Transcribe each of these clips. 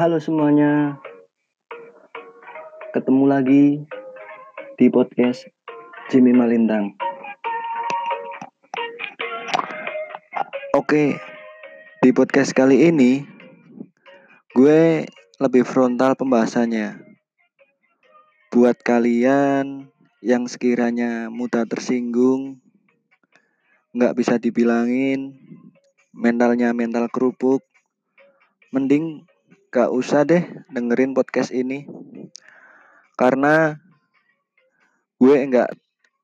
Halo semuanya, ketemu lagi di podcast Jimmy Malintang. Oke, di podcast kali ini gue lebih frontal pembahasannya. Buat kalian yang sekiranya mudah tersinggung, nggak bisa dibilangin, mentalnya mental kerupuk, mending gak usah deh dengerin podcast ini. Karena gue nggak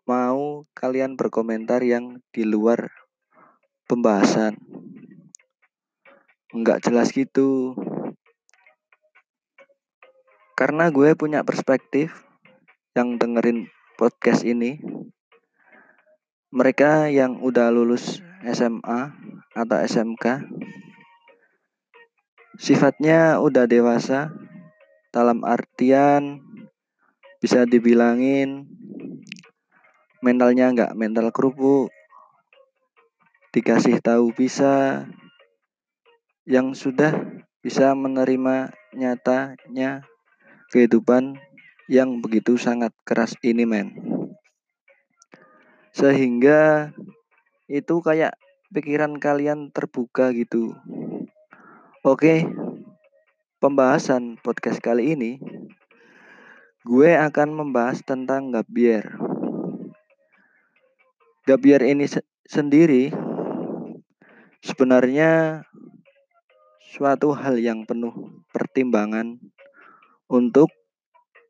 mau kalian berkomentar yang di luar pembahasan. Nggak jelas gitu. Karena gue punya perspektif yang dengerin podcast ini. Mereka yang udah lulus SMA atau SMK sifatnya udah dewasa dalam artian bisa dibilangin mentalnya nggak mental kerupuk dikasih tahu bisa yang sudah bisa menerima nyatanya kehidupan yang begitu sangat keras ini men. Sehingga itu kayak pikiran kalian terbuka gitu. Oke, pembahasan podcast kali ini. Gue akan membahas tentang gabier. Gabier ini se sendiri sebenarnya suatu hal yang penuh pertimbangan untuk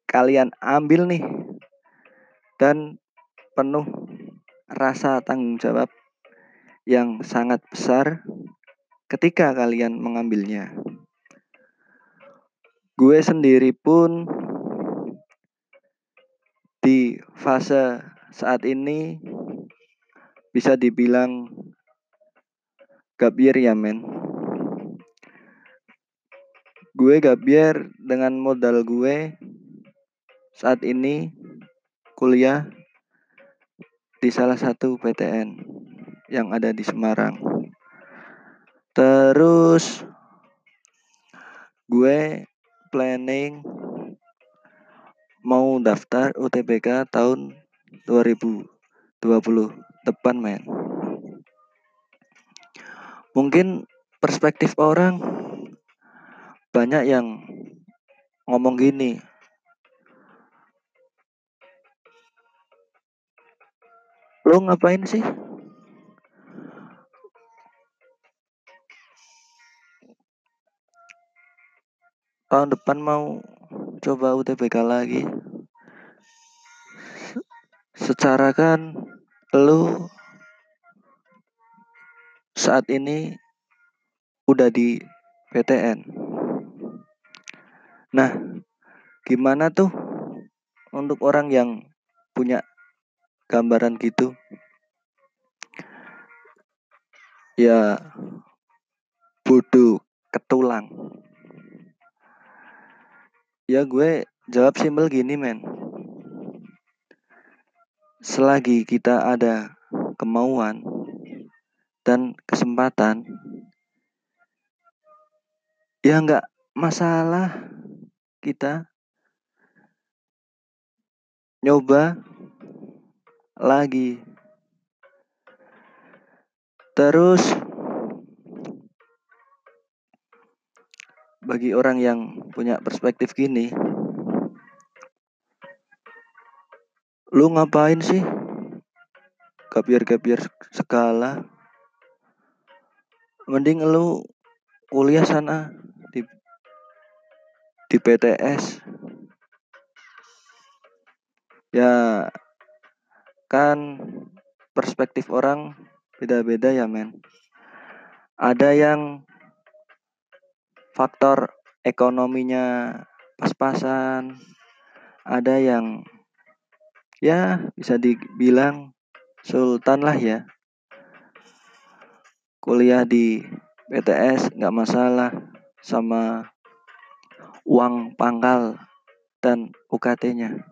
kalian ambil nih. Dan penuh rasa tanggung jawab yang sangat besar ketika kalian mengambilnya. Gue sendiri pun di fase saat ini bisa dibilang gabier ya men. Gue gabier dengan modal gue saat ini kuliah di salah satu PTN yang ada di Semarang. Terus gue planning mau daftar UTBK tahun 2020 depan men. Mungkin perspektif orang banyak yang ngomong gini. Lo ngapain sih? Tahun depan mau coba UTBK lagi. Secara kan lu saat ini udah di PTN nah gimana tuh untuk orang yang punya gambaran gitu? Ya bodoh ketulang Ya gue jawab simpel gini men. Selagi kita ada kemauan dan kesempatan, ya nggak masalah kita nyoba lagi. Terus bagi orang yang punya perspektif gini. Lu ngapain sih? Gabiar-gabiar segala. Mending lu kuliah sana di di PTS ya kan perspektif orang beda-beda ya men. Ada yang faktor ekonominya pas-pasan, ada yang ya bisa dibilang sultan lah ya. Kuliah di PTS nggak masalah sama uang pangkal dan UKT-nya.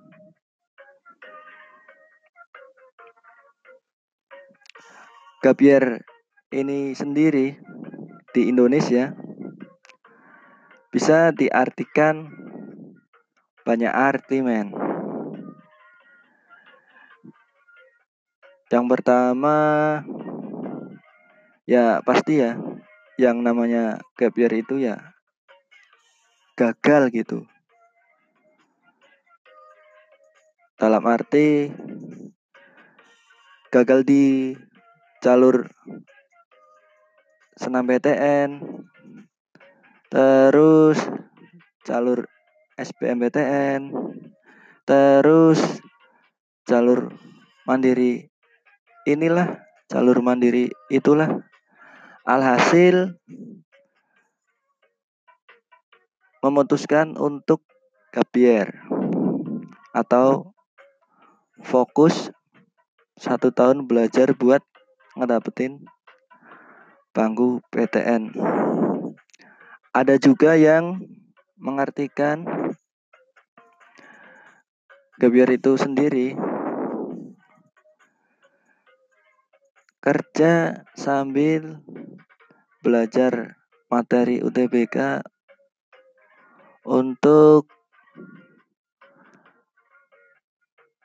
Gabier ini sendiri di Indonesia bisa diartikan banyak arti men. Yang pertama ya pasti ya yang namanya gap year itu ya gagal gitu. Dalam arti gagal di jalur senam PTN terus jalur SBMPTN terus jalur mandiri inilah jalur mandiri itulah alhasil memutuskan untuk gabier atau fokus satu tahun belajar buat ngedapetin bangku PTN. Ada juga yang mengartikan gabiar itu sendiri. Kerja sambil belajar materi UTBK untuk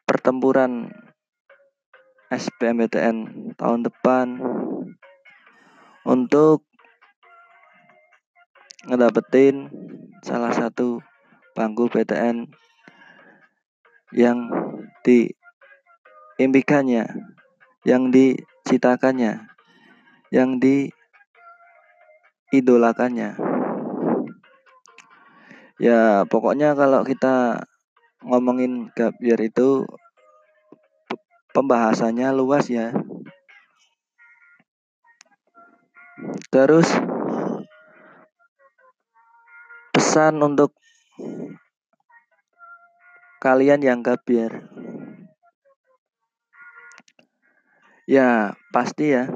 pertempuran SBMPTN tahun depan. Untuk ngedapetin salah satu bangku PTN yang diimpikannya, yang dicitakannya, yang diidolakannya. Ya pokoknya kalau kita ngomongin gap year itu pembahasannya luas ya. Terus pesan untuk kalian yang gapir. Ya, pasti ya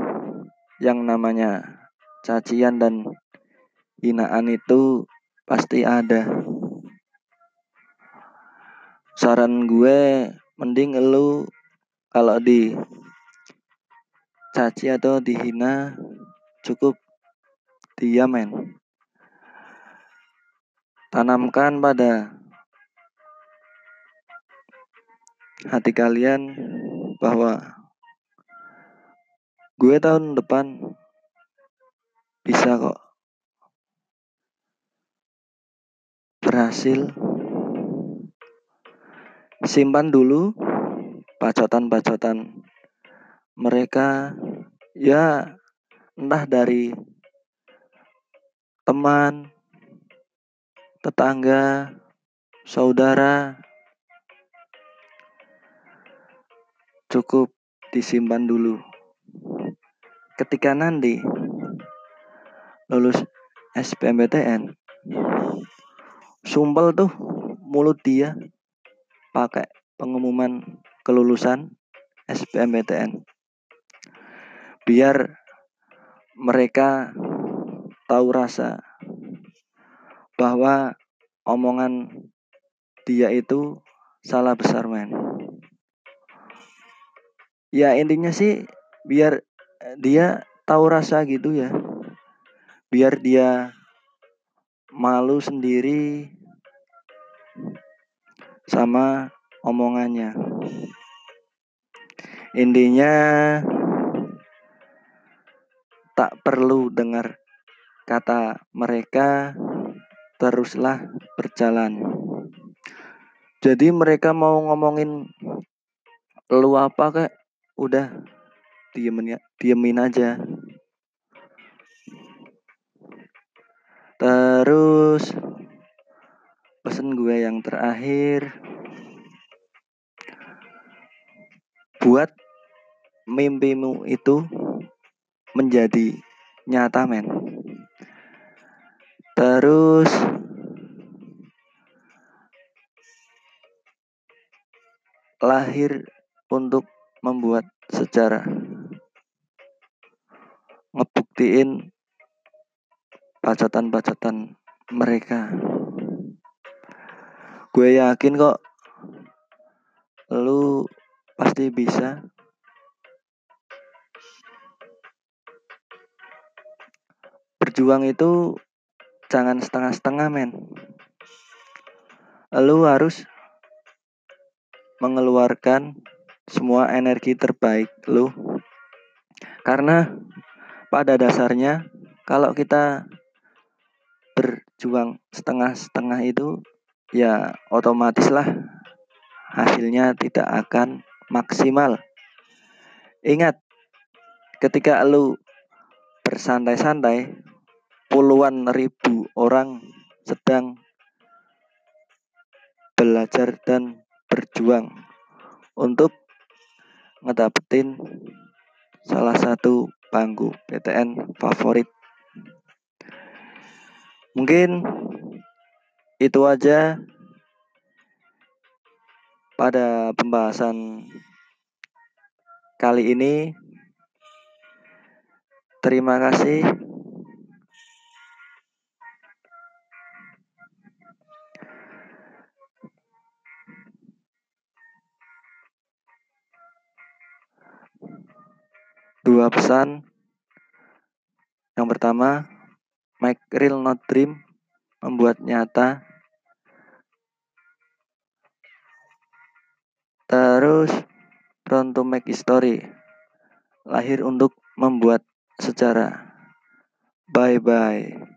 yang namanya cacian dan hinaan itu pasti ada. Saran gue mending lu kalau di caci atau dihina cukup diam men tanamkan pada hati kalian bahwa gue tahun depan bisa kok berhasil. Simpan dulu bacotan-bacotan mereka. Ya entah dari teman, tetangga, saudara cukup disimpan dulu. Ketika nanti lulus SBMPTN, sumpel tuh mulut dia pakai pengumuman kelulusan SBMPTN biar mereka tahu rasa bahwa omongan dia itu salah besar men. Ya intinya sih biar dia tahu rasa gitu ya. Biar dia malu sendiri sama omongannya. Intinya tak perlu dengar kata mereka, teruslah berjalan. Jadi mereka mau ngomongin lu apa kek, udah diemin ya, diemin aja. Terus pesan gue yang terakhir buat mimpimu itu menjadi nyata men terus. Lahir untuk membuat sejarah. Ngebuktiin bacatan-bacatan mereka. Gue yakin kok lu pasti bisa. Berjuang itu jangan setengah-setengah men. Lu harus mengeluarkan semua energi terbaik lu. Karena pada dasarnya kalau kita berjuang setengah-setengah itu ya otomatis lah hasilnya tidak akan maksimal. Ingat ketika lu bersantai-santai puluhan ribu orang sedang belajar dan berjuang untuk ngedapetin salah satu bangku PTN favorit. Mungkin itu aja pada pembahasan kali ini. Terima kasih. Dua pesan. Yang pertama, make real not dream, membuat nyata. Terus, front to make history, lahir untuk membuat sejarah. Bye bye.